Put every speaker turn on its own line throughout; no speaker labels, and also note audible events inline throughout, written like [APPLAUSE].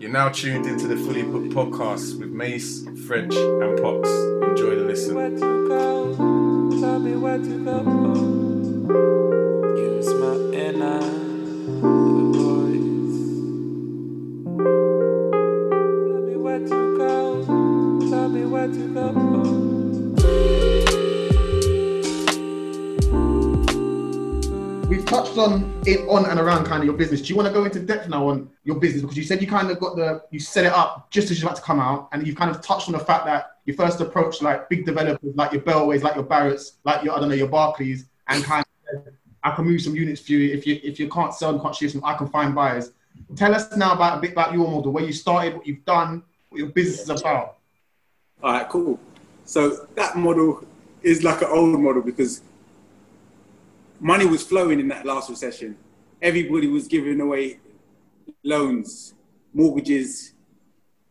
You're now tuned into the Fully Booked podcast with Mace, French, and Pox. Enjoy the listen.
Where to go? Tell me where to go. Use my inner voice. Tell me where to go. Tell me where to go.
We've touched on it on and around kind of your business. Do you want to go into depth now on your business because you said you kind of got the you set it up just as you're about to come out, and you've kind of touched on the fact that you first approached like big developers like your Bellways, like your Barratts, like your I don't know your Barclays, and kind of I can move some units for you if you if you can't sell and can't ship them, I can find buyers. Tell us now about a bit about your model, where you started, what you've done, what your business is about.
All right, cool. So that model is like an old model because money was flowing in that last recession. Everybody was giving away loans, mortgages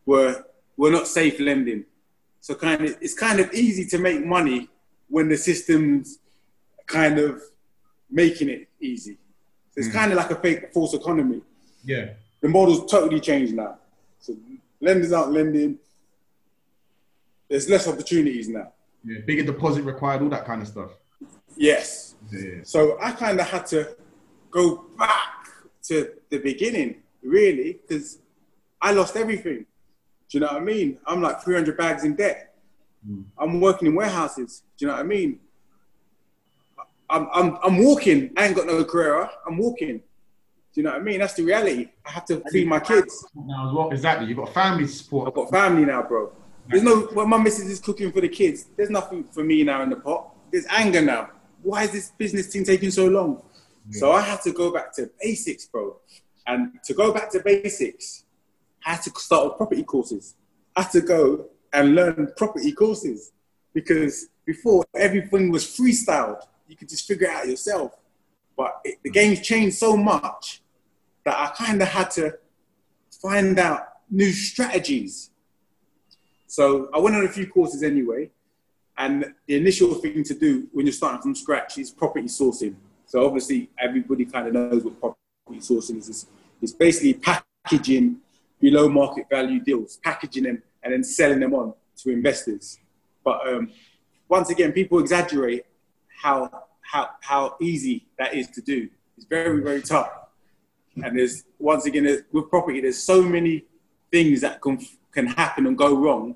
were were not safe lending. So kind of it's kind of easy to make money when the system's kind of making it easy. So it's mm. kind of like a fake false economy.
Yeah.
The model's totally changed now. So lenders aren't lending. There's less opportunities now.
Yeah. Bigger deposit required, all that kind of stuff.
Yes.
Yeah.
So I kind of had to go back to the beginning, really, because I lost everything. Do you know what I mean? I'm like 300 bags in debt. Mm. I'm working in warehouses. Do you know what I mean? I'm, I'm, I'm walking. I ain't got no career. I'm walking. Do you know what I mean? That's the reality. I have to feed my kids.
Now as well, exactly. You've got family support.
I've got family now, bro. There's no, when my missus is cooking for the kids, there's nothing for me now in the pot. There's anger now. Why is this business thing taking so long? So I had to go back to basics, bro. And to go back to basics, I had to start with property courses. I had to go and learn property courses because before everything was freestyled. You could just figure it out yourself. But it, the mm. game's changed so much that I kind of had to find out new strategies. So I went on a few courses anyway. And the initial thing to do when you're starting from scratch is property sourcing. So obviously everybody kind of knows what property sourcing is. It's, basically packaging below market value deals, packaging them and then selling them on to investors. But um, once again, people exaggerate how, how, how easy that is to do. It's very, very tough. And there's, once again, with property, there's so many things that can, can happen and go wrong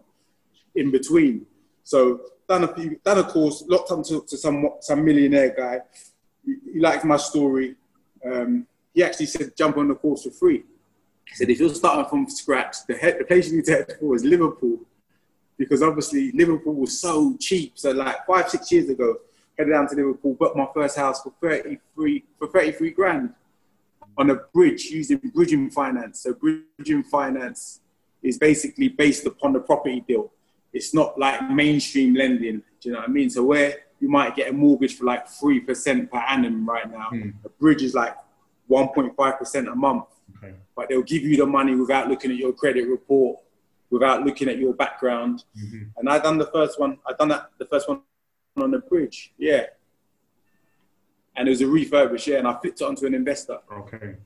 in between. So done a few, done a course, locked onto to some some millionaire guy. He, he liked my story. Um, he actually said jump on the course for free. He said if you're starting from scratch, the head, the place you need to head for is Liverpool, because obviously Liverpool was so cheap. So like five six years ago, headed down to Liverpool, bought my first house for thirty three for thirty three grand on a bridge using bridging finance. So bridging finance is basically based upon the property deal it's not like mainstream lending. Do you know what I mean? So where you might get a mortgage for like three percent per annum right now, hmm. a bridge is like one point five percent a month.
Okay.
But they'll give you the money without looking at your credit report, without looking at your background. Mm-hmm. And I done the first one. I done that the first one on the bridge. Yeah. And it was a refurbish, yeah, and I flipped it onto an investor.
Okay.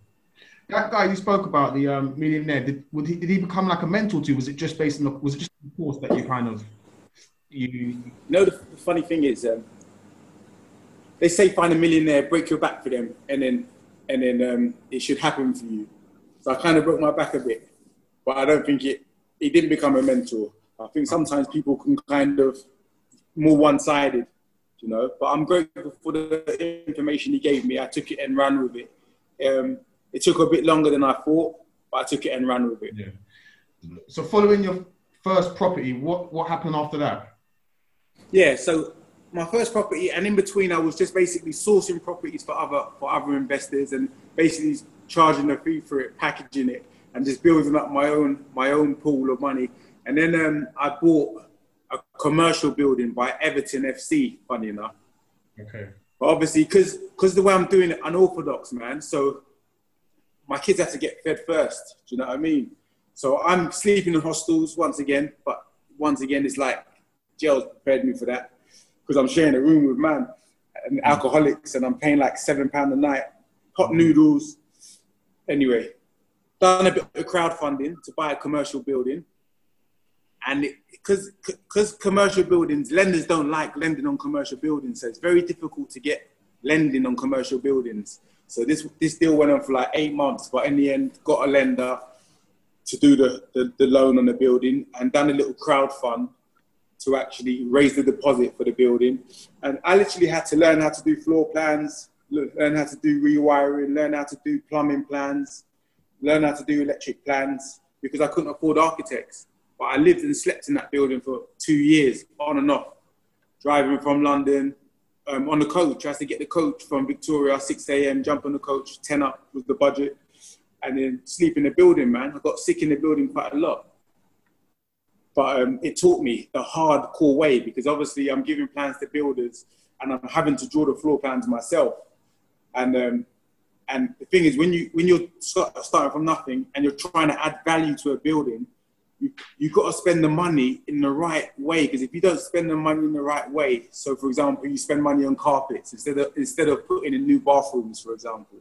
That guy you spoke about, the um, millionaire, did, he, did he become like a mentor to you? Was it just based on the, was it just the course that you kind of, you,
know, the, the funny thing is, um, they say find a millionaire, break your back for them, and then and then um, it should happen for you. So I kind of broke my back a bit, but I don't think it. It didn't become a mentor. I think sometimes people can kind of more one-sided, you know. But I'm grateful for the information he gave me. I took it and ran with it. Um, it took a bit longer than I thought, but I took it and ran with it.
yeah. So following your first property, what, what happened after that?
Yeah, so my first property, and in between, I was just basically sourcing properties for other for other investors, and basically charging a fee for it, packaging it, and just building up my own my own pool of money. And then um, I bought a commercial building by Everton FC. Funny enough,
Okay.
but obviously, because because the way I'm doing it, unorthodox, man. So my kids have to get fed first. Do you know what I mean? So I'm sleeping in hostels once again, but once again, it's like jail's prepared me for that because I'm sharing a room with man and alcoholics, and I'm paying like seven pound a night, hot mm. noodles. Anyway, done a bit of crowdfunding to buy a commercial building. And because because commercial buildings, lenders don't like lending on commercial buildings, so it's very difficult to get lending on commercial buildings. So this this deal went on for like eight months, but in the end, got a lender to do the, the, the loan on the building and done a little crowd fund to actually raise the deposit for the building. And I literally had to learn how to do floor plans, learn how to do rewiring, learn how to do plumbing plans, learn how to do electric plans because I couldn't afford architects. But I lived and slept in that building for two years, on and off, driving from London um, on the coach. I had to get the coach from Victoria, 6 a.m., jump on the coach, 10 up was the budget, and then sleep in the building, man. I got sick in the building quite a lot. But um, it taught me the hardcore way because obviously I'm giving plans to builders and I'm having to draw the floor plans myself. And um, and the thing is, when you when you're starting from nothing and you're trying to add value to a building, you you got to spend the money in the right way. Because if you don't spend the money in the right way, so for example, you spend money on carpets instead of instead of putting in new bathrooms, for example,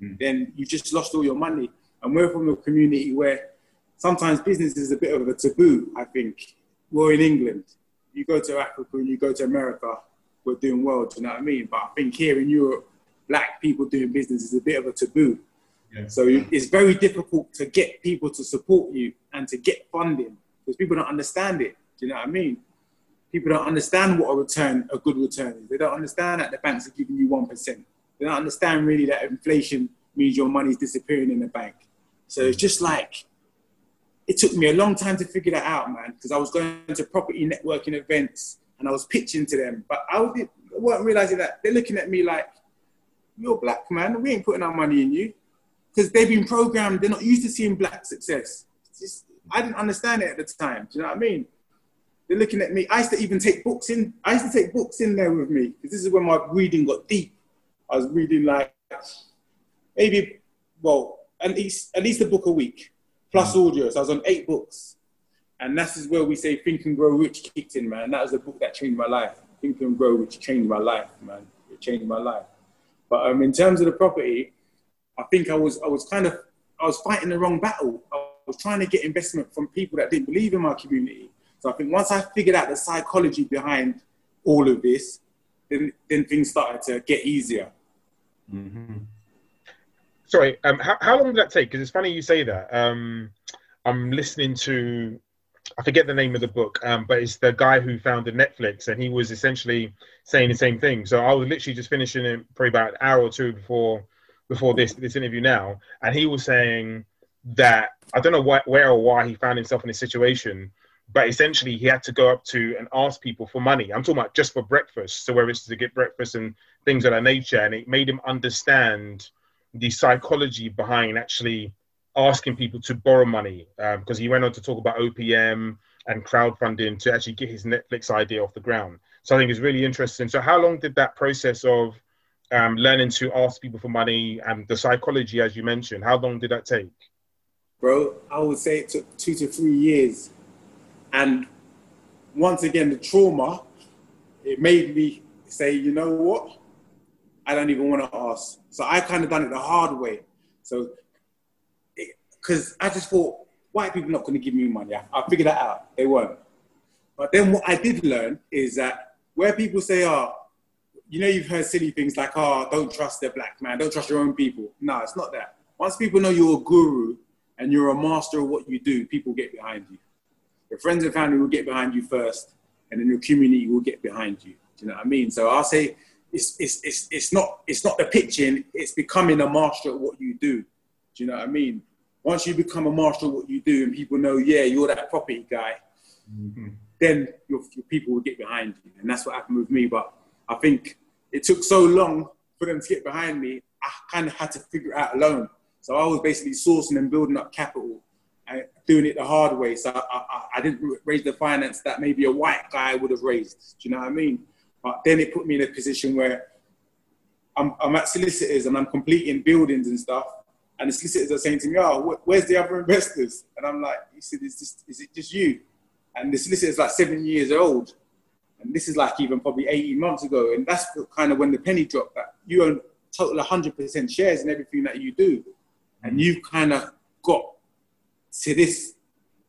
mm. then you just lost all your money. And we're from a community where sometimes business is a bit of a taboo. I think we're in England. You go to Africa and you go to America, we're doing well. Do you know what I mean? But I think here in Europe black people doing business is a bit of a taboo. So it's very difficult to get people to support you and to get funding because people don't understand it. Do you know what I mean? People don't understand what a return, a good return is. They don't understand that the banks are giving you 1%. They don't understand really that inflation means your money's disappearing in the bank. So it's just like, it took me a long time to figure that out, man, because I was going to property networking events and I was pitching to them, but I wasn't realizing that they're looking at me like, you're black, man. We ain't putting our money in you. Because they've been programmed, they're not used to seeing black success. Just, I didn't understand it at the time. Do you know what I mean? They're looking at me. I used to even take books in. I used to take books in there with me because this is when my reading got deep. I was reading like maybe, well, at least at least a book a week plus mm. audio. So I was on eight books, and that is where we say "Think and Grow Rich" kicked in, man. That was a book that changed my life. Think and Grow Rich changed my life, man. It changed my life. But um, in terms of the property, I think I was I was kind of I was fighting the wrong battle. I was trying to get investment from people that didn't believe in my community. So I think once I figured out the psychology behind all of this, then then things started to get easier.
Mm-hmm. Sorry, um, how, how long did that take? Because it's funny you say that. Um, I'm listening to I forget the name of the book, um, but it's the guy who founded Netflix, and he was essentially saying the same thing. So I was literally just finishing it probably about an hour or two before before this this interview now, and he was saying that I don't know where or why he found himself in this situation, but essentially he had to go up to and ask people for money. I'm talking about just for breakfast, so whether it's to get breakfast and things of that nature, and it made him understand the psychology behind actually asking people to borrow money because um, he went on to talk about OPM and crowdfunding to actually get his Netflix idea off the ground. So I think it's really interesting. So how long did that process of um, learning to ask people for money and the psychology, as you mentioned, how long did that take?
Bro, I would say it took two to three years. And once again, the trauma, it made me say, you know what? I don't even want to ask. So I kind of done it the hard way. So because I just thought white people not going to give me money. I, I figured that out. They weren't. But then what I did learn is that where people say, "Oh, you know, you've heard silly things like, oh, don't trust the black man, don't trust your own people." No, it's not that. Once people know you're a guru and you're a master of what you do, people get behind you. Your friends and family will get behind you first, and then your community will get behind you. Do you know what I mean? So I'll say it's, it's, it's, it's, not, it's not the pitching, it's becoming a master at what you do. Do you know what I mean? once you become a master of what you do and people know, yeah, you're that property guy, mm-hmm. then your, your, people will get behind you. And that's what happened with me. But I think it took so long for them to get behind me, I kind of had to figure it out alone. So I was basically sourcing and building up capital and doing it the hard way. So I, I, I didn't raise the finance that maybe a white guy would have raised. Do you know what I mean? But then it put me in a position where I'm, I'm at solicitors and I'm completing buildings and stuff and the solicitors are saying to me, "Oh, where's the other investors?" And I'm like, "He said, is, this, is it just you?" And the solicitor's like seven years old, and this is like even probably 18 months ago, and that's kind of when the penny dropped. That you own total 100% shares in everything that you do, and you kind of got to this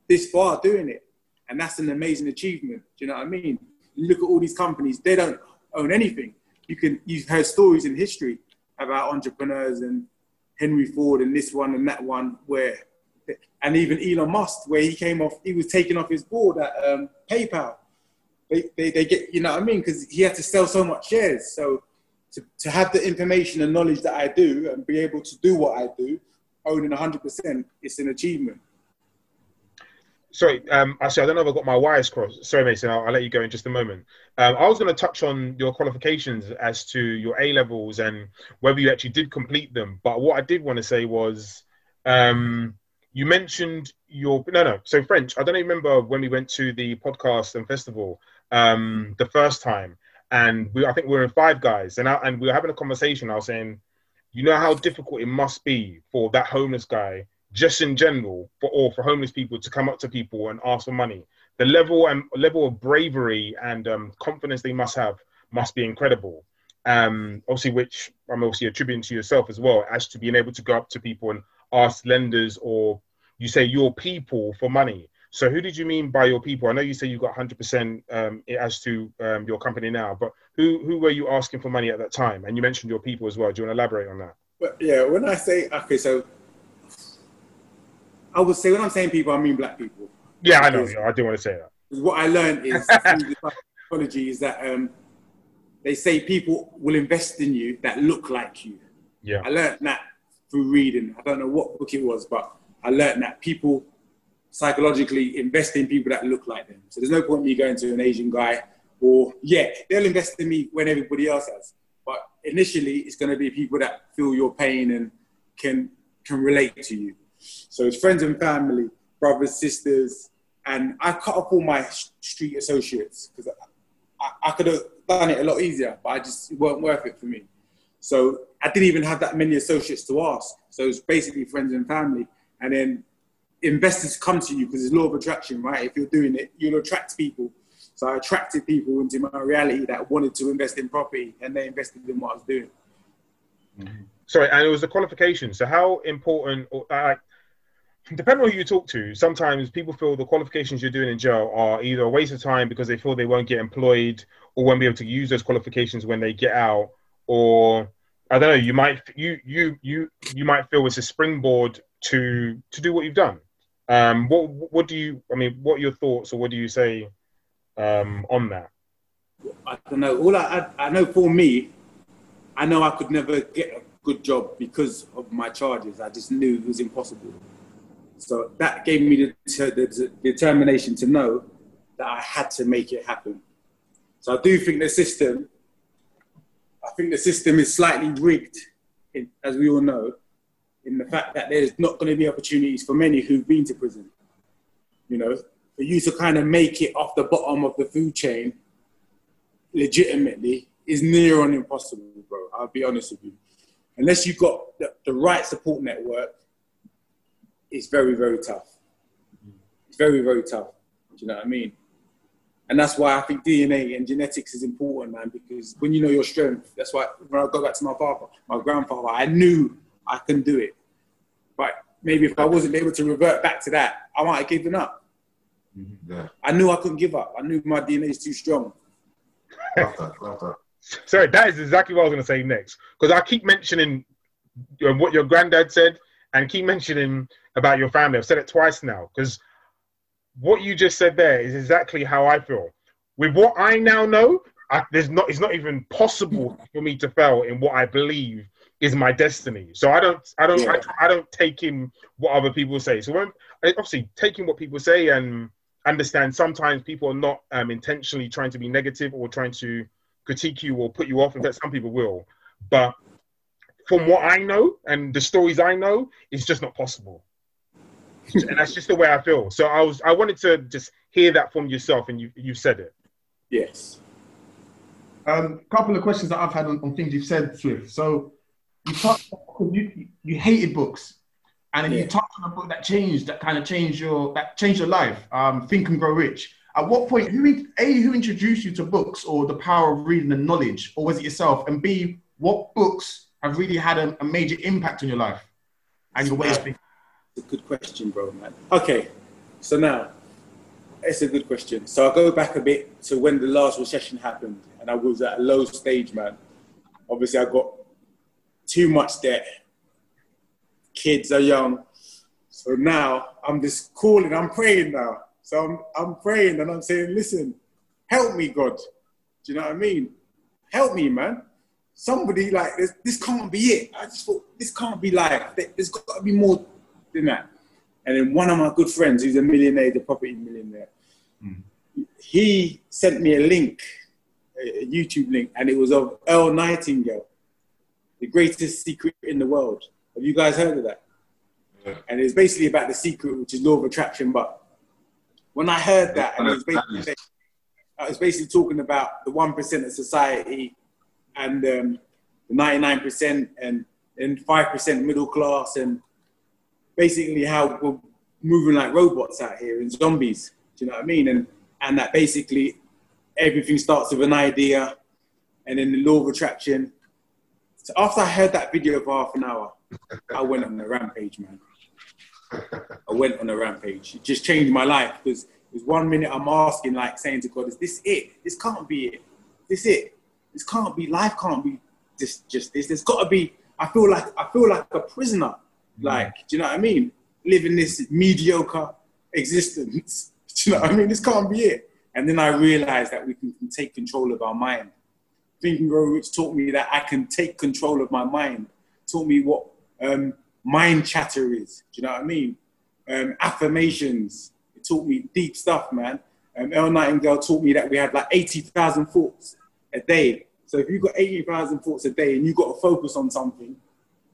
this far doing it, and that's an amazing achievement. Do you know what I mean? Look at all these companies; they don't own anything. You can you've heard stories in history about entrepreneurs and Henry Ford and this one and that one where, and even Elon Musk where he came off, he was taken off his board at um, PayPal. They, they, they get, you know what I mean? Because he had to sell so much shares. So to, to have the information and knowledge that I do and be able to do what I do, owning 100%, it's an achievement.
Sorry, um, actually, I don't know if I got my wires crossed. Sorry, Mason. I'll, I'll let you go in just a moment. Um, I was going to touch on your qualifications as to your A levels and whether you actually did complete them. But what I did want to say was, um, you mentioned your no, no. So French. I don't even remember when we went to the podcast and festival um, the first time, and we I think we were in Five Guys, and I, and we were having a conversation. I was saying, you know how difficult it must be for that homeless guy just in general, for or for homeless people to come up to people and ask for money. The level and level of bravery and um, confidence they must have must be incredible. Um, obviously, which I'm obviously attributing to yourself as well, as to being able to go up to people and ask lenders or you say your people for money. So, who did you mean by your people? I know you say you got 100% um, as to um, your company now, but who who were you asking for money at that time? And you mentioned your people as well. Do you want to elaborate on that?
But yeah, when I say okay, so I would say when I'm saying people, I mean black people.
Yeah, I know. Yeah, I do want to say that.
What I learned is [LAUGHS] psychology is that um, they say people will invest in you that look like you.
Yeah.
I learned that through reading. I don't know what book it was, but I learned that people psychologically invest in people that look like them. So there's no point me going to an Asian guy or yeah, they'll invest in me when everybody else has. But initially, it's going to be people that feel your pain and can can relate to you. So it's friends and family, brothers, sisters, and I cut off all my street associates because I, I, I could have done it a lot easier, but I just it weren't worth it for me. So I didn't even have that many associates to ask. So it's basically friends and family, and then investors come to you because it's law of attraction, right? If you're doing it, you'll attract people. So I attracted people into my reality that wanted to invest in property, and they invested in what I was doing.
Sorry, and it was the qualification. So how important, or, uh, depending on who you talk to, sometimes people feel the qualifications you're doing in jail are either a waste of time because they feel they won't get employed or won't be able to use those qualifications when they get out, or I don't know, you might you you you you might feel it's a springboard to to do what you've done. Um, what what do you? I mean, what are your thoughts, or what do you say um, on that?
I don't know. All I, I, I know for me, I know I could never get a good job because of my charges. I just knew it was impossible. So that gave me the, the, the determination to know that I had to make it happen. So I do think the system, I think the system is slightly rigged, in, as we all know, in the fact that there's not going to be opportunities for many who've been to prison. You know, for you to kind of make it off the bottom of the food chain legitimately is near on impossible, bro. I'll be honest with you. Unless you've got the, the right support network, it's very, very tough. It's very, very tough. Do you know what I mean? And that's why I think DNA and genetics is important, man, because when you know your strength, that's why when I go back to my father, my grandfather, I knew I can do it. But maybe if I wasn't able to revert back to that, I might have given up.
Yeah,
I knew I couldn't give up. I knew my DNA is too strong.
love that, love that.
Sorry, that is exactly what I was going to say next. Because I keep mentioning um, what your granddad said and keep mentioning about your family. I've said it twice now because what you just said there is exactly how I feel. With what I now know, I, there's not. It's not even possible for me to fail in what I believe is my destiny. So I don't. I don't.
Yeah.
I, I don't take in what other people say. So when obviously taking what people say and understand sometimes people are not um, intentionally trying to be negative or trying to critique you or put you off. In fact, some people will. But from what I know and the stories I know, it's just not possible. [LAUGHS] and that's just the way I feel. So I was I wanted to just hear that from yourself, and you you said it.
Yes.
Um, couple of questions that I've had on, on things you've said, Swift. So you touched, you, you hated books, and then
Yeah.
you touched on a book that changed, that kind of changed your that changed your life. Um, Think and Grow Rich. At what point, who a who introduced you to books or the power of reading and knowledge, or was it yourself? And b what books have really had a, a major impact on your life and your way of thinking?
It's a good question, bro, man. Okay, so now it's a good question. So I go back a bit to when the last recession happened, and I was at a low stage, man. Obviously, I got too much debt. Kids are young, so now I'm just calling. I'm praying now. So I'm I'm praying and I'm saying, listen, help me, God. Do you know what I mean? Help me, man. Somebody like this. This can't be it. I just thought this can't be life. There- There's got to be more than that. And then one of my good friends, who's a millionaire, the property millionaire, hmm. he sent me a link, a a YouTube link, and it was of Earl Nightingale, the greatest secret in the world. Have you guys heard of that?
Yeah.
And it's basically about the secret, which is law of attraction. But when I heard that, and it was basically, I was basically talking about the one percent of society and um, the ninety-nine percent and and five percent middle class, and basically how we're moving like robots out here and zombies. Do you know what I mean? And and that basically everything starts with an idea, and then the law of attraction. So after I heard that video for half an hour, I went on a rampage, man. I went on a rampage. It just changed my life because it was one minute I'm asking, like saying to God, "Is this it? This can't be it. This it. This can't be. Life can't be this. Just this. There's got to be. I feel like I feel like a prisoner. Mm. Like, do you know what I mean? Living this mediocre existence. [LAUGHS] Do you know what I mean? This can't be it. And then I realized that we can, can take control of our mind. Think and Grow Rich taught me that I can take control of my mind. Taught me what um, mind chatter is. Do you know what I mean? Um, affirmations. It taught me deep stuff, man. Um, Earl Nightingale taught me that we had like 80,000 thoughts a day. So if you've got 80,000 thoughts a day and you've got to focus on something,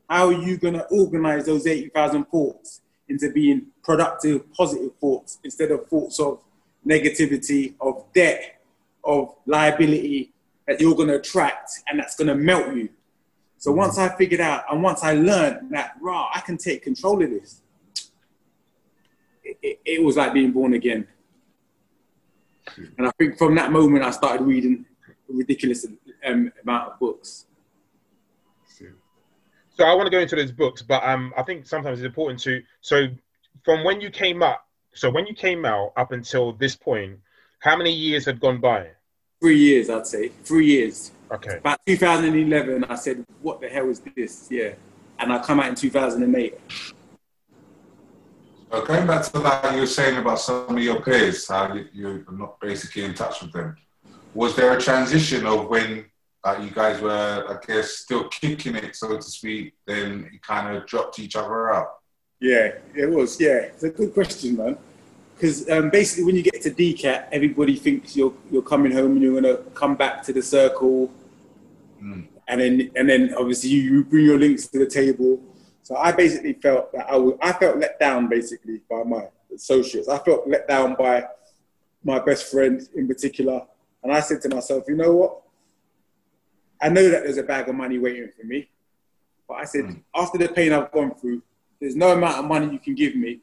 how are you going to organize those 80,000 thoughts into being productive, positive thoughts instead of thoughts of negativity, of debt, of liability that you're going to attract and that's going to melt you? So once I figured out and once I learned that, rah, I can take control of this, it, it, it was like being born again. And I think from that moment, I started reading a ridiculous um, amount of books.
So I want to go into those books, but um, I think sometimes it's important to. So from when you came up, so when you came out up until this point, how many years had gone by?
Three years, I'd say. Three years.
Okay.
About 2011, I said, what the hell is this? Yeah. And I come out in 2008.
So going back to that, you were saying about some of your peers, how you, you're not basically in touch with them. Was there a transition of when uh, you guys were, I guess, still kicking it, so to speak, then you kind of dropped each other out?
Yeah, it was. Yeah, it's a good question, man. Because um, basically, when you get to DCAT, everybody thinks you're you're coming home and you're gonna come back to the circle,
Mm.
and then and then obviously you, you bring your links to the table. So I basically felt that I I felt let down basically by my associates. I felt let down by my best friend in particular, and I said to myself, you know what? I know that there's a bag of money waiting for me, but I said
Mm.
after the pain I've gone through, there's no amount of money you can give me,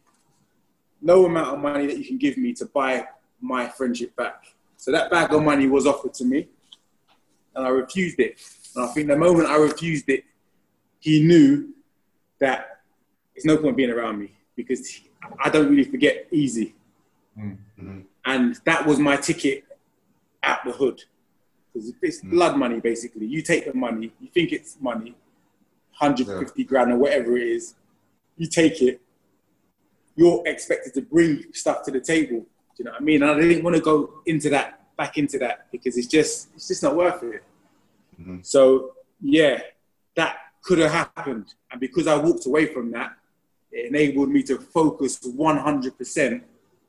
no amount of money that you can give me to buy my friendship back. So that bag of money was offered to me, and I refused it. And I think the moment I refused it, he knew that it's no point being around me because I don't really forget easy.
Mhm.
And that was my ticket out the hood. Because it's blood money, basically. You take the money, you think it's money, 150 grand or whatever it is, you take it, you're expected to bring stuff to the table. Do you know what I mean? And I didn't want to go into that, back into that, because it's just, it's just not worth it.
Mhm.
So, yeah, that could have happened. And because I walked away from that, it enabled me to focus 100%. Do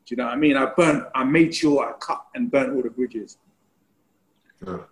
you know what I mean? I burnt, I made sure I cut and burnt all the bridges.
Sure.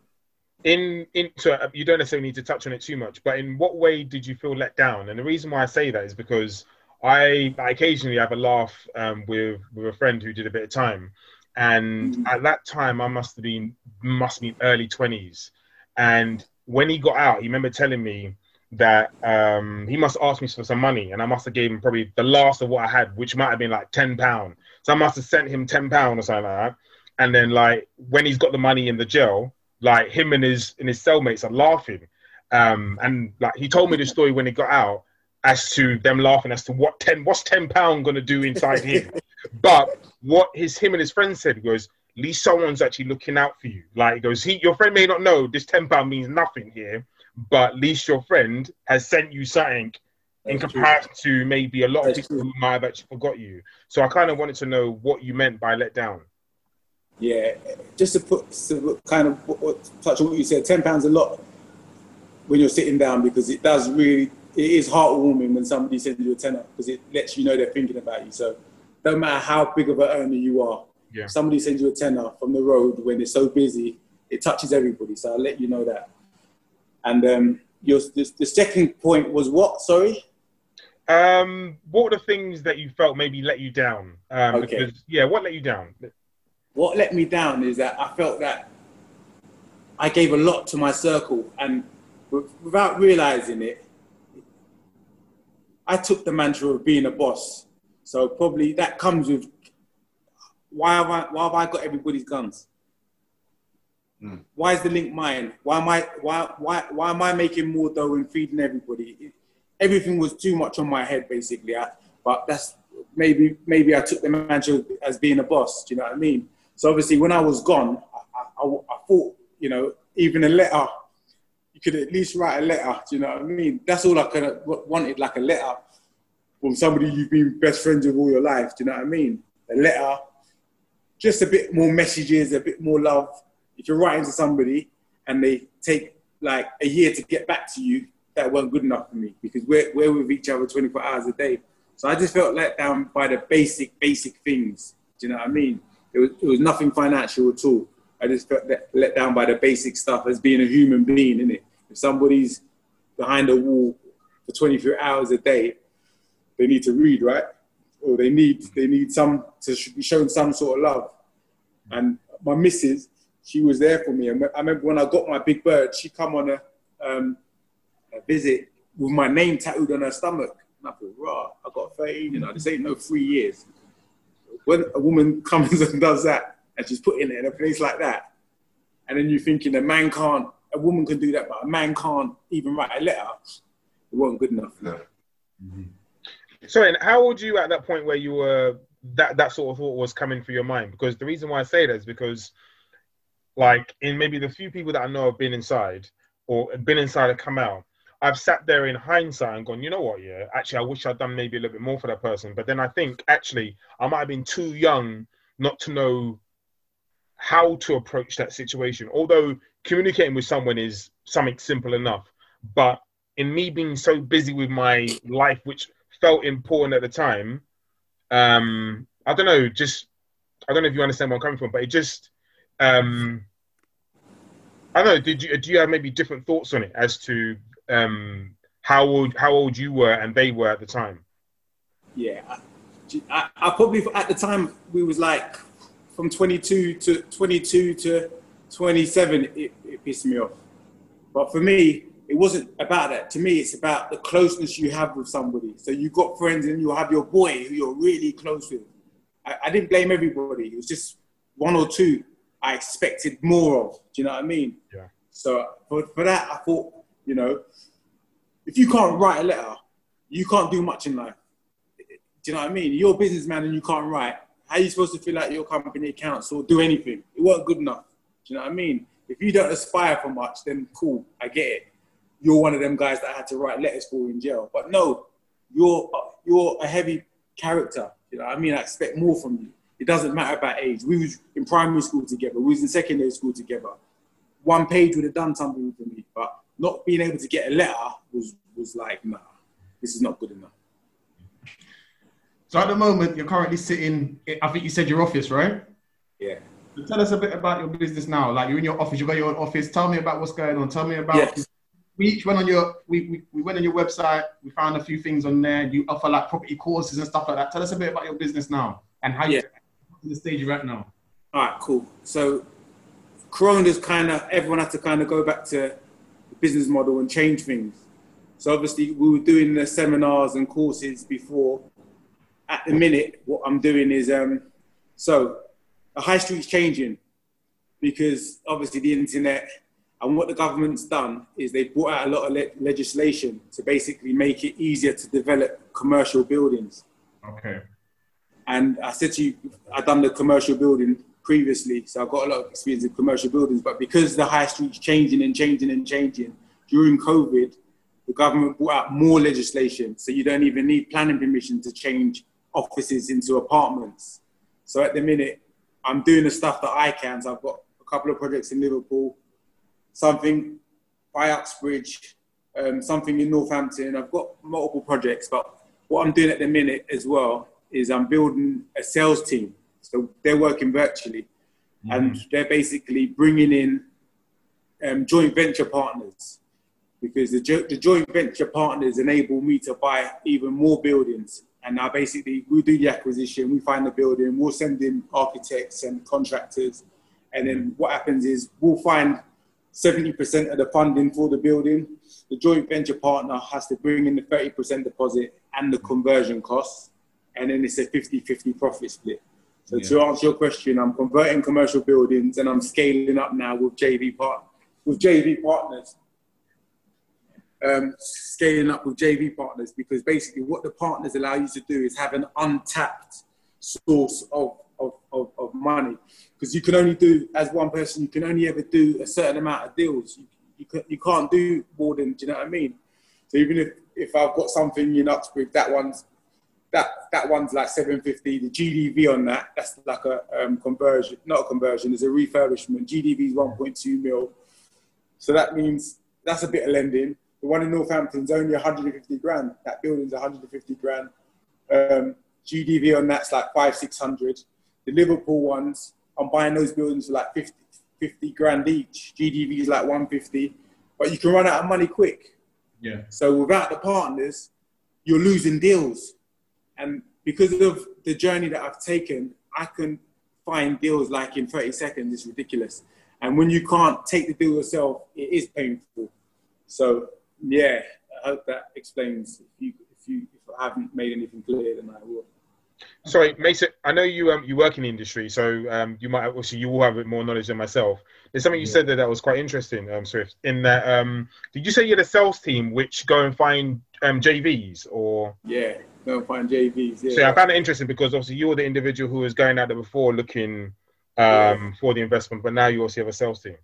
in in so you don't necessarily need to touch on it too much but in what way did you feel let down and the reason why i say that is because i, I occasionally have a laugh um, with with a friend who did a bit of time. And
Mhm.
at that time i must have been must been early 20s and when he got out he remember telling me that um, he must ask me for some money. And i must have gave him probably the last of what i had which might have been like 10 pound. So i must have sent him 10 pound or something like that. And then like when he's got the money in the jail like him and his and his cellmates are laughing. Um and like he told me the story when he got out as to them laughing as to what ten what's ten pound gonna do inside him. [LAUGHS] But what his him and his friend said was, at least someone's actually looking out for you. Like he goes, he your friend may not know this ten pound means nothing here, but at least your friend has sent you something in
That's true.
comparison to maybe a lot of people
true.
who might have actually forgot you. So I kind of wanted to know what you meant by let down.
Yeah, just to put to kind of touch on what you said, ten pounds a lot when you're sitting down because it does really it is heartwarming when somebody sends you a tenner because it lets you know they're thinking about you. So no matter how big of an earner you are,
Yeah.
somebody sends you a tenner from the road when it's so busy, it touches everybody. So I'll let you know that. And um, your the, the second point was what? Sorry.
Um, what were the things that you felt maybe let you down? Um,
Okay.
because, yeah, what let you down?
what let me down is that I felt that I gave a lot to my circle, and w- without realizing it, I took the mantra of being a boss. So probably that comes with why have I, why have I got everybody's guns?
Hmm.
Why is the link mine? Why am I why why why am I making more dough and feeding everybody? It- everything was too much on my head basically. I, but that's maybe maybe I took the mantra as being a boss. Do you know what I mean? So obviously when I was gone, I, I, I thought you know even a letter could at least write a letter. Do you know what I mean? That's all I could have wanted, like a letter from somebody you've been best friends with all your life. Do you know what I mean? A letter, just a bit more messages, a bit more love. If you're writing to somebody and they take like a year to get back to you, that weren't good enough for me because we're, we're with each other 24 hours a day. So I just felt let down by the basic, basic things. Do you know what I mean? It was, it was nothing financial at all. I just felt let down by the basic stuff as being a human being, innit? If somebody's behind a wall for 24 hours a day, they need to read, right? Or they need they need some to be shown some sort of love. And my missus, she was there for me. And I remember when I got my big bird, she come on a, um, a visit with my name tattooed on her stomach. And I thought, raw, I got 13, you know, this ain't no three years. When a woman [LAUGHS] comes and does that, and she's putting it in a place like that, and then you're thinking a man can't, a woman can do that, but a man can't even write a letter, it wasn't good enough.
Yeah. Mm-hmm.
Sorry, and how old were you at that point where you were that that sort of thought was coming through your mind? Because the reason why I say that is because, like, in maybe the few people that I know have been inside or been inside and come out, I've sat there in hindsight and gone, you know what? Yeah, actually, I wish I'd done maybe a little bit more for that person. But then I think actually I might have been too young not to know how to approach that situation. Although communicating with someone is something simple enough, but in me being so busy with my life, which felt important at the time, um, I don't know, just I don't know if you understand where I'm coming from, but it just um, I don't know. Did you do you have maybe different thoughts on it as to um, how old how old you were and they were at the time?
Yeah, I, I, I probably at the time we was like from 22 to 22 to 27. It, it pissed me off, but for me, it wasn't about that. To me, it's about the closeness you have with somebody. So you've got friends and you have your boy who you're really close with. I, I didn't blame everybody. It was just one or two I expected more of. Do you know what I mean?
Yeah.
So for, for that, I thought, you know, if you can't write a letter, you can't do much in life. Do you know what I mean? You're a businessman and you can't write. How are you supposed to fill out your company accounts or do anything? It wasn't good enough. Do you know what I mean? If you don't aspire for much, then cool, I get it. You're one of them guys that I had to write letters for in jail. But no, you're you're a heavy character. You know what I mean? I expect more from you. It doesn't matter about age. We was in primary school together. We was in secondary school together. One page would have done something for me, but not being able to get a letter was was like, nah, this is not good enough.
So at the moment, you're currently sitting. I think you said your office, right?
Yeah.
So tell us a bit about your business now. Like you're in your office, you've got your own office. Tell me about what's going on. Tell me about.
Yes.
We each went on your. We, we, we went on your website. We found a few things on there. You offer like property courses and stuff like that. Tell us a bit about your business now and how you
Yeah.
to the stage you're at now.
All right, cool. So, Corona's kind of everyone had to kind of go back to the business model and change things. So obviously, we were doing the seminars and courses before. At the minute, what I'm doing is um, so the high street's changing because obviously the internet And what the government's done is they brought out a lot of le- legislation to basically make it easier to develop commercial buildings.
Okay.
And I said to you, I've done the commercial building previously, so I've got a lot of experience in commercial buildings. But because the high street's changing and changing and changing during COVID, the government brought out more legislation, so you don't even need planning permission to change offices into apartments. So at the minute, I'm doing the stuff that I can. So I've got a couple of projects in Liverpool, something by Uxbridge, um, something in Northampton. I've got multiple projects, but what I'm doing at the minute as well is I'm building a sales team. So they're working virtually, and they're basically bringing in um, joint venture partners because the, jo- the joint venture partners enable me to buy even more buildings. And now basically we do the acquisition, we find the building, we'll send in architects and contractors. And then what happens is we'll find 70% of the funding for the building. The joint venture partner has to bring in the 30% deposit and the conversion costs. And then it's a 50 50 profit split. So to answer your question, I'm converting commercial buildings and I'm scaling up now with JV part with JV partners. Um, scaling up with JV partners because basically what the partners allow you to do is have an untapped source of, of, of, of money. Because you can only do as one person you can only ever do a certain amount of deals. You, you, can, you can't do more than do you know what I mean? So even if, if I've got something in Uxbridge that one's that that one's like 750 the GDV on that that's like a um, conversion not a conversion it's a refurbishment. GDV is 1.2 mil. So that means that's a bit of lending the one in Northampton's only 150 grand. That building's 150 grand. Um, GDV on that's like five, 600. The Liverpool ones, I'm buying those buildings for like 50, 50 grand each. GDV is like 150, but you can run out of money quick.
Yeah.
So without the partners, you're losing deals. And because of the journey that I've taken, I can find deals like in 30 seconds. It's ridiculous. And when you can't take the deal yourself, it is painful. So yeah, I hope that explains. If you if you if I haven't made anything clear, then I will.
Sorry, Mason. I know you um you work in the industry, so um you might obviously you will have a bit more knowledge than myself. There's something you said there that was quite interesting, um Swift. In that um, did you say you had a sales team which go and find um JVs or?
Yeah, go and find JVs. Yeah.
So yeah, I found it interesting because obviously you were the individual who was going out there before looking um for the investment, but now you also have a sales team.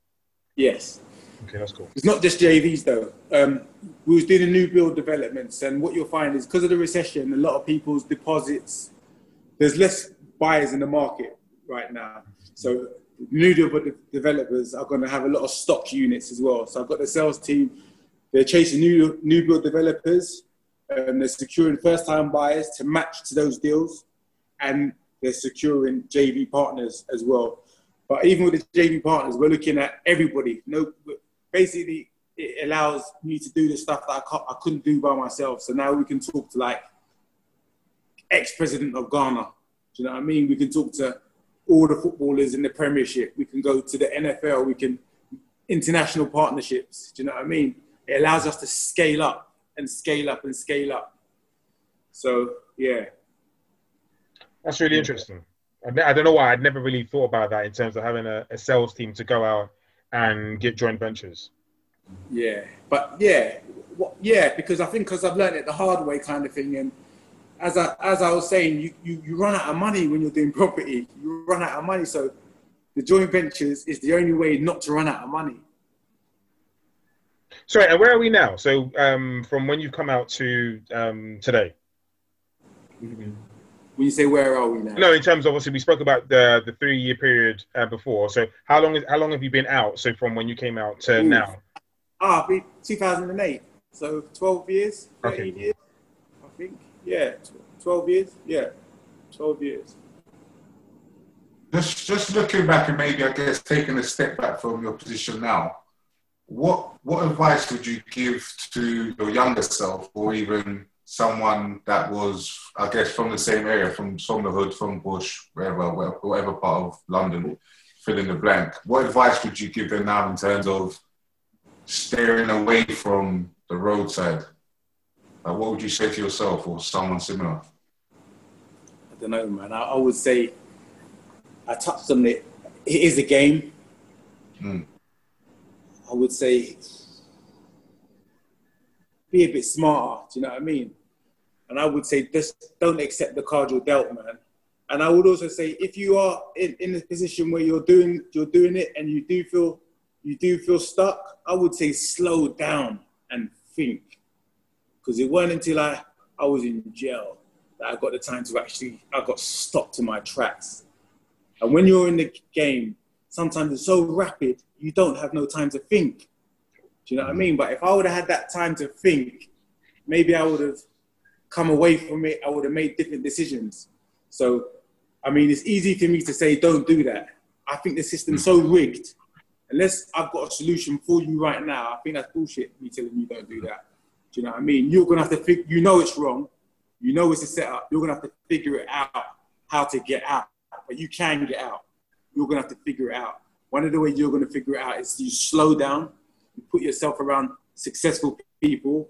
Yes.
Okay, that's cool.
It's not just JVs though. Um, we was doing new build developments, and what you'll find is because of the recession, a lot of people's deposits, there's less buyers in the market right now. So new de- developers are going to have a lot of stock units as well. So I've got the sales team. They're chasing new new build developers, and they're securing first time buyers to match to those deals, and they're securing JV partners as well. But even with the JV partners, we're looking at everybody. No, basically it allows me to do the stuff that I, I couldn't do by myself. So now we can talk to like ex-president of Ghana. Do you know what I mean? We can talk to all the footballers in the Premiership. We can go to the NFL. We can international partnerships. Do you know what I mean? It allows us to scale up and scale up and scale up. So yeah,
That's really interesting. I, I don't know why I'd never really thought about that in terms of having a, a sales team to go out and get joint ventures.
Yeah, but yeah, what, yeah, because I think because I've learned it the hard way, kind of thing. And as I as I was saying, you, you you run out of money when you're doing [LAUGHS] property. You run out of money, so the joint ventures is the only way not to run out of money.
Sorry, and where are we now? So um, from when you come out to um, today?
When you say where are we now?
No, in terms of obviously we spoke about the the three year period uh, before. So how long is how long have you been out? So from when you came out to
Ooh.
now?
Ah, be 2008. So 12 years, 13
Okay.
years, I think. Yeah, 12 years. Yeah, 12 years.
Just just looking back and maybe I guess taking a step back from your position now, what what advice would you give to your younger self or even someone that was I guess from the same area, from from the hood, from Bush, wherever where- whatever part of London, fill in the blank. What advice would you give them now in terms of steering away from the roadside? Like what would you say to yourself or someone similar?
I don't know, man. I, I would say I touched on it. It is a game.
Mm.
I would say be a bit smarter. Do you know what I mean? And I would say just don't accept the card you're dealt, man. And I would also say if you are in, in a position where you're doing you're doing it and you do feel you do feel stuck, I would say slow down and think. Because it wasn't until I, I was in jail that I got the time to actually I got stopped in my tracks. And when you're in the game, sometimes it's so rapid you don't have no time to think. Do you know what I mm. mean? But if I would have had that time to think, maybe I would have come away from it. I would have made different decisions. So, I mean, it's easy for me to say, don't do that. I think the system's hmm. so rigged. Unless I've got a solution for you right now, I think that's bullshit. Me telling you don't do that. Do you know what I mean? You're gonna have to figure. You know it's wrong. You know it's a setup. You're gonna have to figure it out how to get out. But you can get out. You're gonna have to figure it out. One of the ways you're gonna figure it out is you slow down, you put yourself around successful people,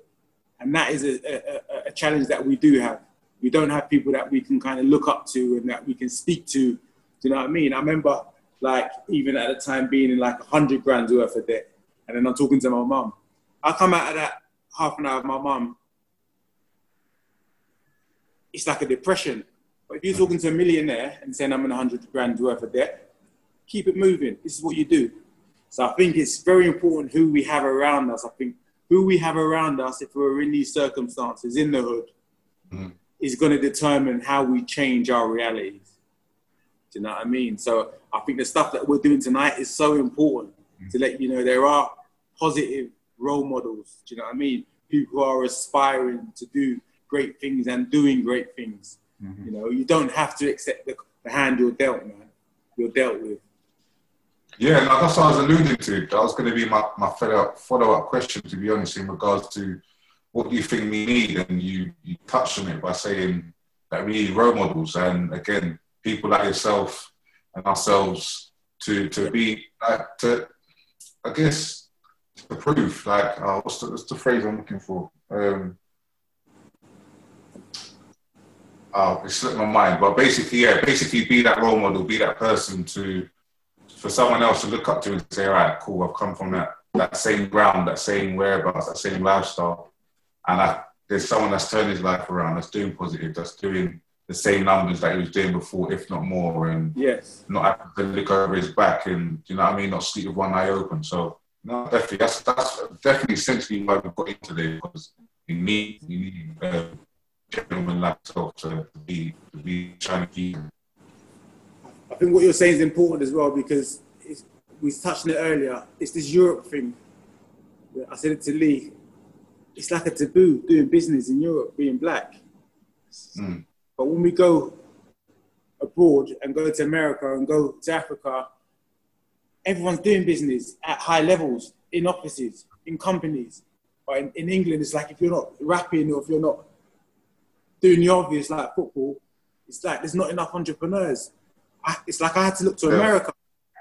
and that is a, a, a challenge that we do have. We don't have people that we can kind of look up to and that we can speak to. Do you know what I mean? I remember, like, even at the time being in like a hundred grand worth of debt, and then I'm talking to my mum. I come out of that half an hour with my mum. It's like a depression. But if you're talking to a millionaire and saying I'm in a hundred grand worth of debt, keep it moving. This is what you do. So I think it's very important who we have around us. I think who we have around us, if we're in these circumstances in the hood,
Mhm.
is going to determine how we change our realities. Do you know what I mean? So I think the stuff that we're doing tonight is so important to let you know there are positive role models. Do you know what I mean? People who are aspiring to do great things and doing great things. You know, you don't have to accept the, the hand you're dealt, man. You're dealt with.
Yeah, no, that's what I was alluding to. That was going to be my, my follow-up, follow-up question, to be honest, in regards to what do you think we need? And you, you touched on it by saying that we need role models. And again, people like yourself and ourselves to, to be, like, to, I guess, to prove, like, uh, what's, the, what's the phrase I'm looking for? Um, oh, it slipped my mind. But basically, yeah, basically be that role model, be that person to, for someone else to look up to and say, all right, cool, I've come from that, that same ground, that same whereabouts, that same lifestyle. And I, there's someone that's turned his life around, that's doing positive, that's doing the same numbers that he was doing before, if not more, and
Yes.
not having to look over his back and, you know what I mean, not sleep with one eye open. So, no, definitely, that's, that's definitely essentially why we got into this, because we need, we need uh, gentlemen like yourself to be, to be trying to keep
I think what you're saying is important as well because it's, we touched on it earlier. It's this Europe thing. I said it to Lee. It's like a taboo doing business in Europe, being black.
Mm.
But when we go abroad and go to America and go to Africa, everyone's doing business at high levels in offices, in companies. But in, in England, it's like if you're not rapping or if you're not doing the obvious like football, it's like there's not enough entrepreneurs. I, it's like I had to look to
Yeah.
America.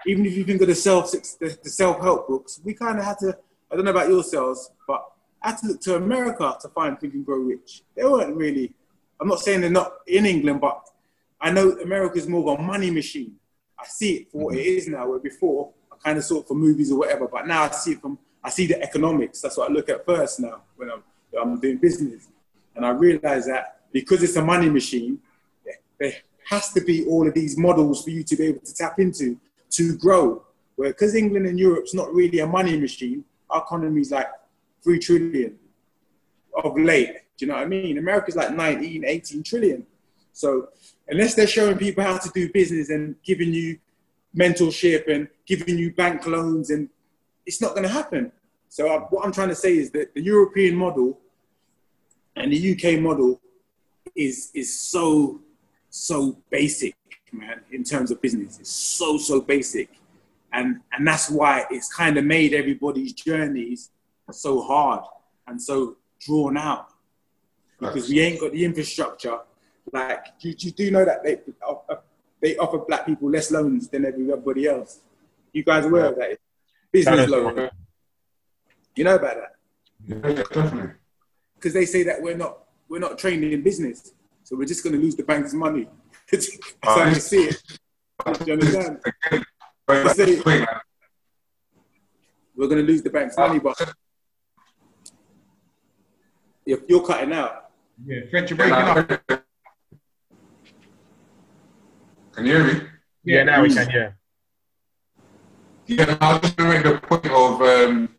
Even if you think of the self the, the self help books, we kind of had to. I don't know about yourselves, but I had to look to America to find Think and Grow Rich. They weren't really. I'm not saying they're not in England, but I know America's more of a money machine. I see it for what it mm-hmm. is now. Where before I kind of saw it for movies or whatever, but now I see it from. I see the economics. That's what I look at first now when I'm, I'm doing business, and I realize that because it's a money machine, there has to be all of these models for you to be able to tap into to grow. Where because England and Europe's not really a money machine, our economy's like three trillion of late. Do you know what I mean? America's like 19, 18 trillion. So unless they're showing people how to do business and giving you mentorship and giving you bank loans, and it's not going to happen. So I, what I'm trying to say is that the European model and the UK model is is so so basic, man, in terms of business. It's so so basic, and and that's why it's kind of made everybody's journeys so hard and so drawn out because we ain't got the infrastructure. Like you, you do know that they uh, they offer black people less loans than everybody else. You guys aware of that? Business loan. You know about that
Yeah, definitely.
because they say that we're not we're not trained in business, so we're just going to lose the bank's money. [LAUGHS] That's how you see it. Do you understand? [LAUGHS]
Again, going back to the point, man.
We're going to lose the bank's money, but you're, you're cutting out.
Yeah, French, you're breaking up.
Can you hear me?
Yeah, now we can. Yeah.
Yeah, I was just going to make the point of um,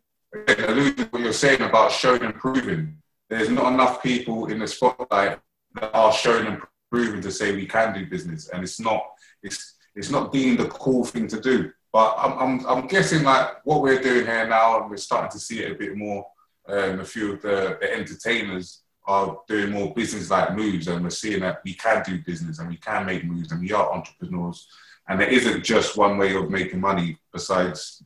alluding to what you're saying about showing and proving. There's not enough people in the spotlight that are showing and proving to say we can do business, and it's not it's it's not deemed the cool thing to do. But I'm I'm, I'm guessing like what we're doing here now, and we're starting to see it a bit more. Um, a few of the, the entertainers are doing more business-like moves, and we're seeing that we can do business and we can make moves, and we are entrepreneurs. And there isn't just one way of making money besides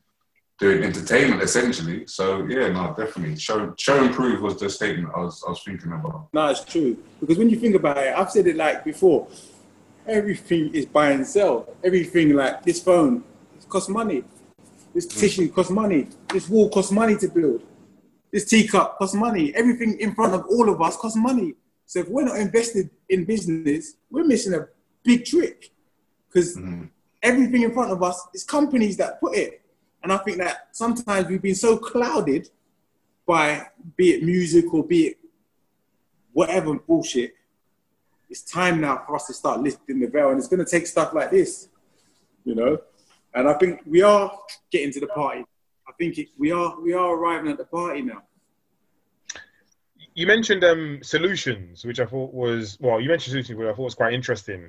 doing entertainment, essentially. So yeah, no, definitely. Show, show and prove was the statement I was, I was thinking about.
No, it's true. Because when you think about it, I've said it like before. Everything is buy and sell. Everything like this phone, it costs money. This mm. tissue costs money. This wall costs money to build. This teacup costs money. Everything in front of all of us costs money. So if we're not invested in business, we're missing a big trick. Because mm. everything in front of us is companies that put it. And I think that sometimes we've been so clouded by be it music or be it whatever bullshit. It's time now for us to start lifting the veil, and it's going to take stuff like this, you know. And I think we are getting to the party. I think it, we are we are arriving at the party now.
You mentioned um, solutions, which I thought was well. You mentioned solutions, which I thought was quite interesting.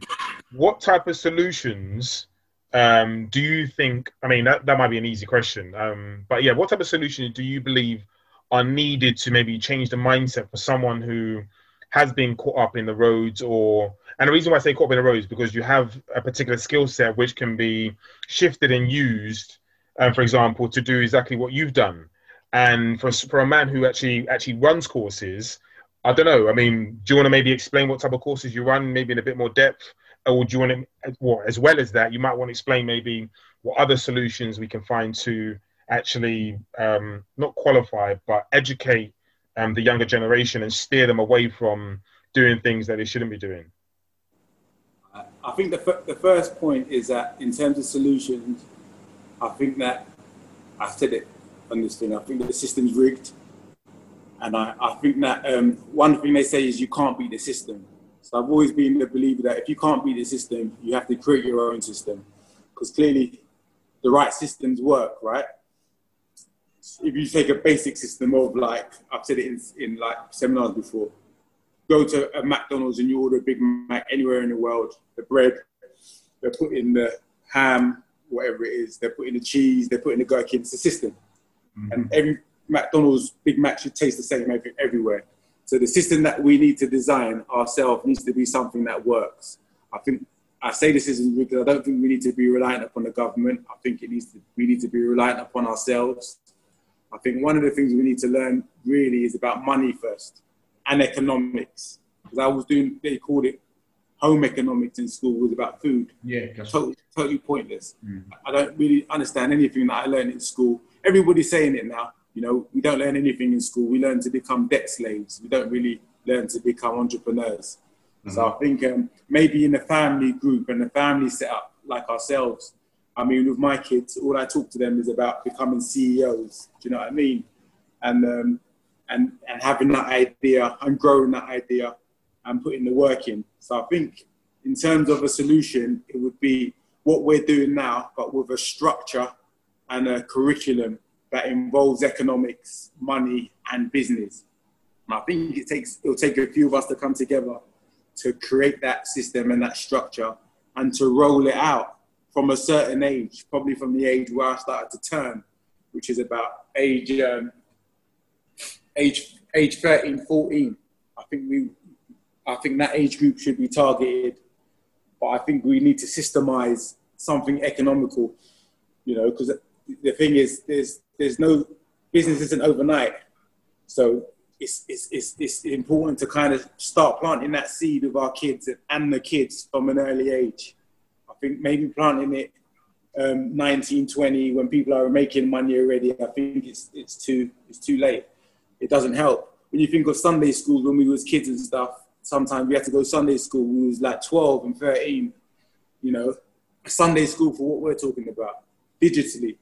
What type of solutions um, do you think? I mean, that, that might be an easy question, um, but yeah, what type of solution do you believe are needed to maybe change the mindset for someone who has been caught up in the roads or and the reason why I say caught up in the roads because you have a particular skill set which can be shifted and used, um, for example, to do exactly what you've done. And for for a man who actually actually runs courses, I don't know. I mean, do you want to maybe explain what type of courses you run, maybe in a bit more depth, or do you want to, well, as well as that, you might want to explain maybe what other solutions we can find to actually um, not qualify but educate um, the younger generation and steer them away from doing things that they shouldn't be doing.
I think the, fir- the first point is that in terms of solutions, I think that I said it on this thing. I think the system's rigged, and I, I think that um, one thing they say is you can't beat the system. So I've always been the believer that if you can't beat the system, you have to create your own system, because clearly the right systems work, right? If you take a basic system of like I've said it in, in like seminars before, go to a McDonald's and you order a Big Mac anywhere in the world, the bread, they're putting the ham, whatever it is, they're putting the cheese, they're putting the gherkin, it's a system. Mm-hmm. And every McDonald's Big Mac should taste the same every, everywhere. So the system that we need to design ourselves needs to be something that works. I think I say this isn't because I don't think we need to be reliant upon the government. I think it needs to we need to be reliant upon ourselves. I think one of the things we need to learn really is about money first and economics. Because I was doing, they called it home economics in school, was about food.
Yeah,
Totally, totally pointless. Mm. I don't really understand anything that I learned in school. Everybody's saying it now. You know, we don't learn anything in school. We learn to become debt slaves. We don't really learn to become entrepreneurs. So I think um, maybe in a family group and a family setup like ourselves, I mean, with my kids, all I talk to them is about becoming CEOs. Do you know what I mean? And um, and and having that idea and growing that idea and putting the work in. So I think in terms of a solution, it would be what we're doing now, but with a structure and a curriculum that involves economics, money, and business. And I think it takes it'll take a few of us to come together to create that system and that structure and to roll it out from a certain age, probably from the age where I started to turn, which is about age um, age age 13, 14. I think we I think that age group should be targeted, but I think we need to systemize something economical, you know, because the thing is, there's there's no business isn't overnight, so it's, it's it's it's important to kind of start planting that seed of our kids and the kids from an early age. I think maybe planting it um, 19, 20 when people are making money already. I think it's it's too it's too late. It doesn't help. When you think of Sunday schools when we was kids and stuff, sometimes we had to go Sunday school. We was like 12 and 13, you know, Sunday school for what we're talking about digitally.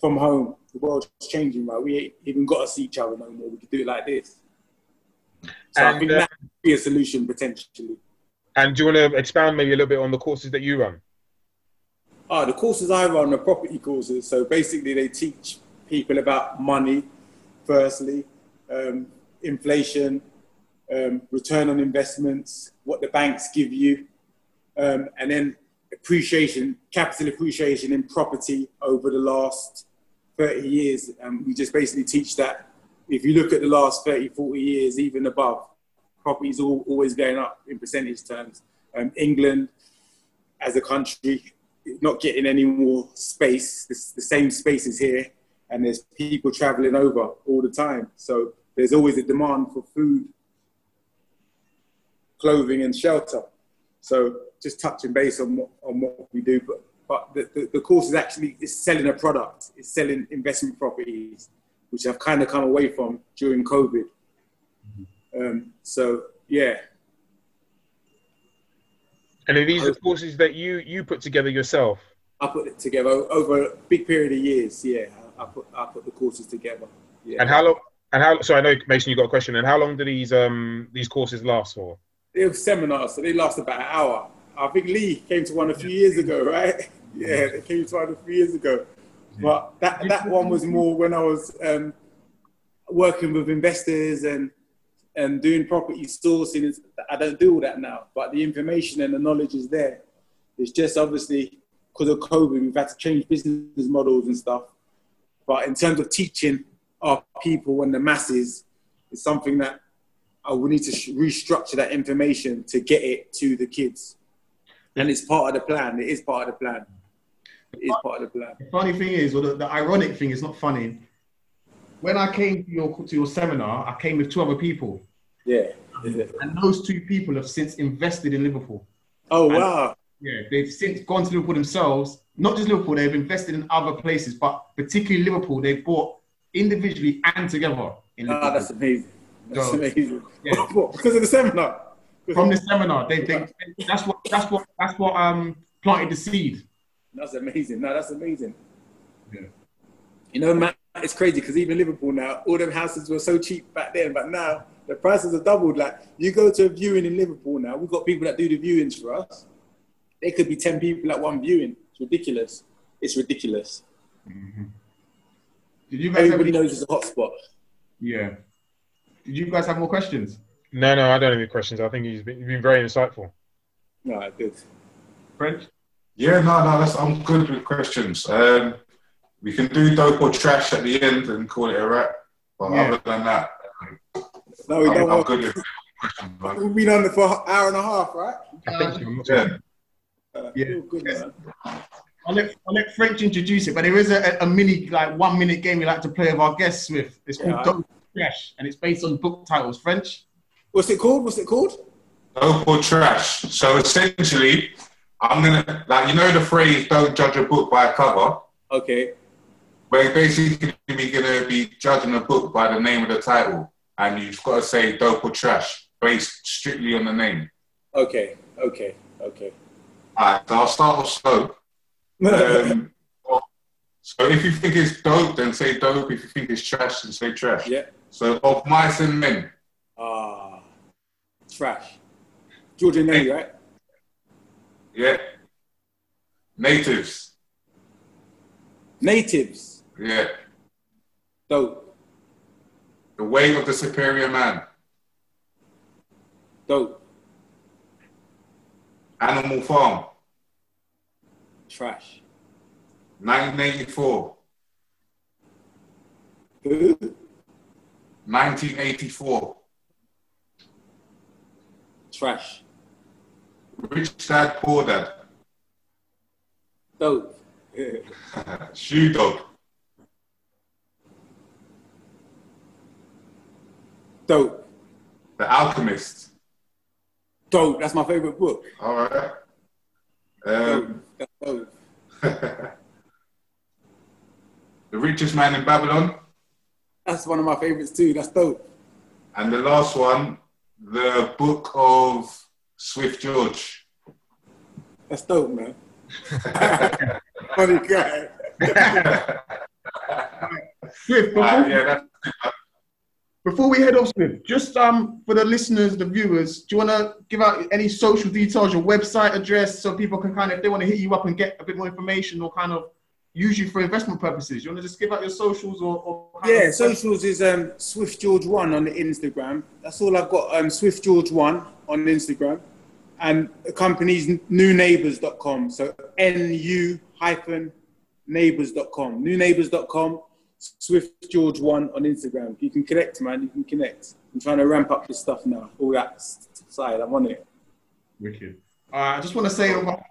From home. The world's changing, right? We ain't even got to see each other no more. We could do it like this. So I think
uh,
that could be a solution potentially.
And do you want to expand maybe a little bit on the courses that you run?
Ah, the courses I run are property courses. So basically, they teach people about money, firstly, um, inflation, um, return on investments, what the banks give you, um, and then appreciation, capital appreciation in property over the last 30 years. And we just basically teach that if you look at the last 30, 40 years, even above, property's all, always going up in percentage terms. Um, England, as a country, not getting any more space. It's the same space is here, and there's people traveling over all the time. So there's always a demand for food, clothing, and shelter. So just touching base on what, on what we do, but but the, the, the course is actually is selling a product. It's selling investment properties, which I've kind of come away from during COVID. Um, so yeah,
And are these the courses that you you put together yourself?
I put it together over a big period of years. Yeah, I, I put I put the courses together. Yeah.
And how long? And how? So I know Mason, you got a question. And how long do these um these courses last for?
They were seminars, so they last about an hour. I think Lee came to one a few years ago, right? [LAUGHS] Yeah, they came to one a few years ago. But that that one was more when I was um, working with investors and and doing property sourcing. I don't do all that now, but the information and the knowledge is there. It's just obviously because of COVID, we've had to change business models and stuff. But in terms of teaching our people and the masses, it's something that I will need to restructure that information to get it to the kids. And it's part of the plan. It is part of the plan. It is part of the plan.
The funny thing is, or the, the ironic thing is not funny. When I came to your to your seminar, I came with two other people,
Yeah.
and those two people have since invested in Liverpool.
Oh wow.
Yeah, they've since gone to Liverpool themselves. Not just Liverpool, they've invested in other places, but particularly Liverpool, they've bought individually and together in
Ah,
Liverpool.
that's amazing. That's
So,
amazing.
yeah. [LAUGHS]
Because of the seminar.
From the seminar, they, they that's what that's what that's what um planted the seed.
That's amazing. No, that's amazing.
Yeah.
You know, Matt, it's crazy because even Liverpool now, all them houses were so cheap back then, but now the prices have doubled. Like you go to a viewing in Liverpool now, we've got people that do the viewings for us. There could be ten people at one viewing. It's ridiculous. It's ridiculous.
Did you guys
Everybody
any,
knows it's a hotspot.
Yeah. Did you guys have more questions?
No, no, I don't have any questions. I think you've been, you've been very insightful.
No, good.
French?
Yeah, no, no, that's, I'm good with questions. Um, we can do dope or trash at the end and call it a wrap. But
Yeah.
other than that,
No, we
I'm,
don't
I'm good with questions. Man.
We've been on it for an hour and a half, right?
I think so. I'm.
Yeah.
Uh,
Yeah.
good, man.
I'll let, I'll let French introduce it, but there is a, a mini, like one minute game we like to play with our guests with. It's called
Yeah.
Dope Trash, and it's based on book titles. French?
What's it called? What's it called?
Dope or trash. So essentially, I'm gonna like you know the phrase "Don't judge a book by a cover."
Okay.
We're basically gonna be judging a book by the name of the title, and you've got to say dope or trash based strictly on the name.
Okay. Okay. Okay.
Alright, so I'll start off slow. Um, so if you think it's dope, then say dope. If you think it's trash, then say trash.
yeah.
So of mice and men,
Ah, trash. Georgia Navy, right?
yeah. Natives,
Natives.
yeah.
Dope.
The way of the superior man,
Dope.
Animal Farm,
Trash.
1984,
Who?
1984,
Trash.
Rich Dad Poor Dad,
Dope. [LAUGHS]
Shoe Dog,
Dope.
The Alchemist.
Dope. That's my favorite book.
All right. Um,
That's dope. [LAUGHS]
the richest man in Babylon.
That's one of my favorites too. That's dope.
And the last one, the book of Swift George.
That's dope, man. [LAUGHS] Funny guy.
Swift, before,
Uh, yeah, that's
before we head off, Swift, just um for the listeners, the viewers, do you want to give out any social details, your website address, so people can kind of, if they want to hit you up and get a bit more information or kind of use you for investment purposes, you want to just give out your socials or, or
Yeah, socials is um, Swift George One on the Instagram. That's all I've got. Um, Swift George One on Instagram, and the company's newneighbors.com. So N U hyphen neighbors.com. Newneighbors.com. Swift George One on Instagram. You can connect, man. You can connect. I'm trying to ramp up this stuff now. All that side, I'm on it.
Wicked. Uh, I just want to say on-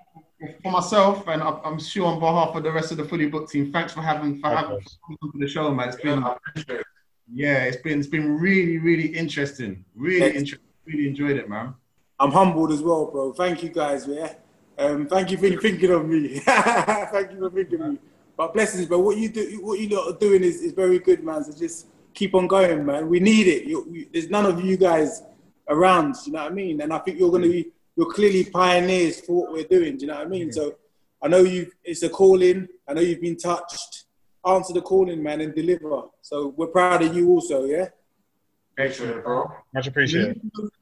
for myself, and I'm sure on behalf of the rest of the fully booked team, thanks for having for having for the show, man. It's been
yeah,
yeah, it's been it's been really really interesting, really interesting. Really enjoyed it, man.
I'm humbled as well, bro. Thank you guys, yeah. Um, thank you for thinking of me. [LAUGHS] thank you for thinking of me. But blessings, bro. What you do, what you lot are doing is, is very good, man. So just keep on going, man. We need it. You, you, there's none of you guys around. You know what I mean? And I think you're gonna be, you're clearly pioneers for what we're doing. Do you know what I mean? So I know you. It's a calling. I know you've been touched. Answer the calling, man, and deliver. So we're proud of you, also. Yeah.
Appreciate it, bro.
Much appreciated.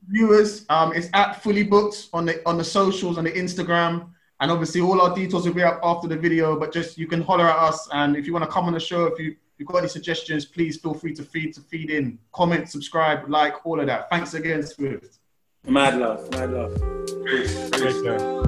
Viewers, um, it's at fully booked on the on the socials on the Instagram, and obviously all our details will be up after the video. But just you can holler at us, and if you want to come on the show, if you you've got any suggestions, please feel free to feed to feed in, comment, subscribe, like, all of that. Thanks again, Swift.
Mad love, mad love.
Peace. Peace.
Peace.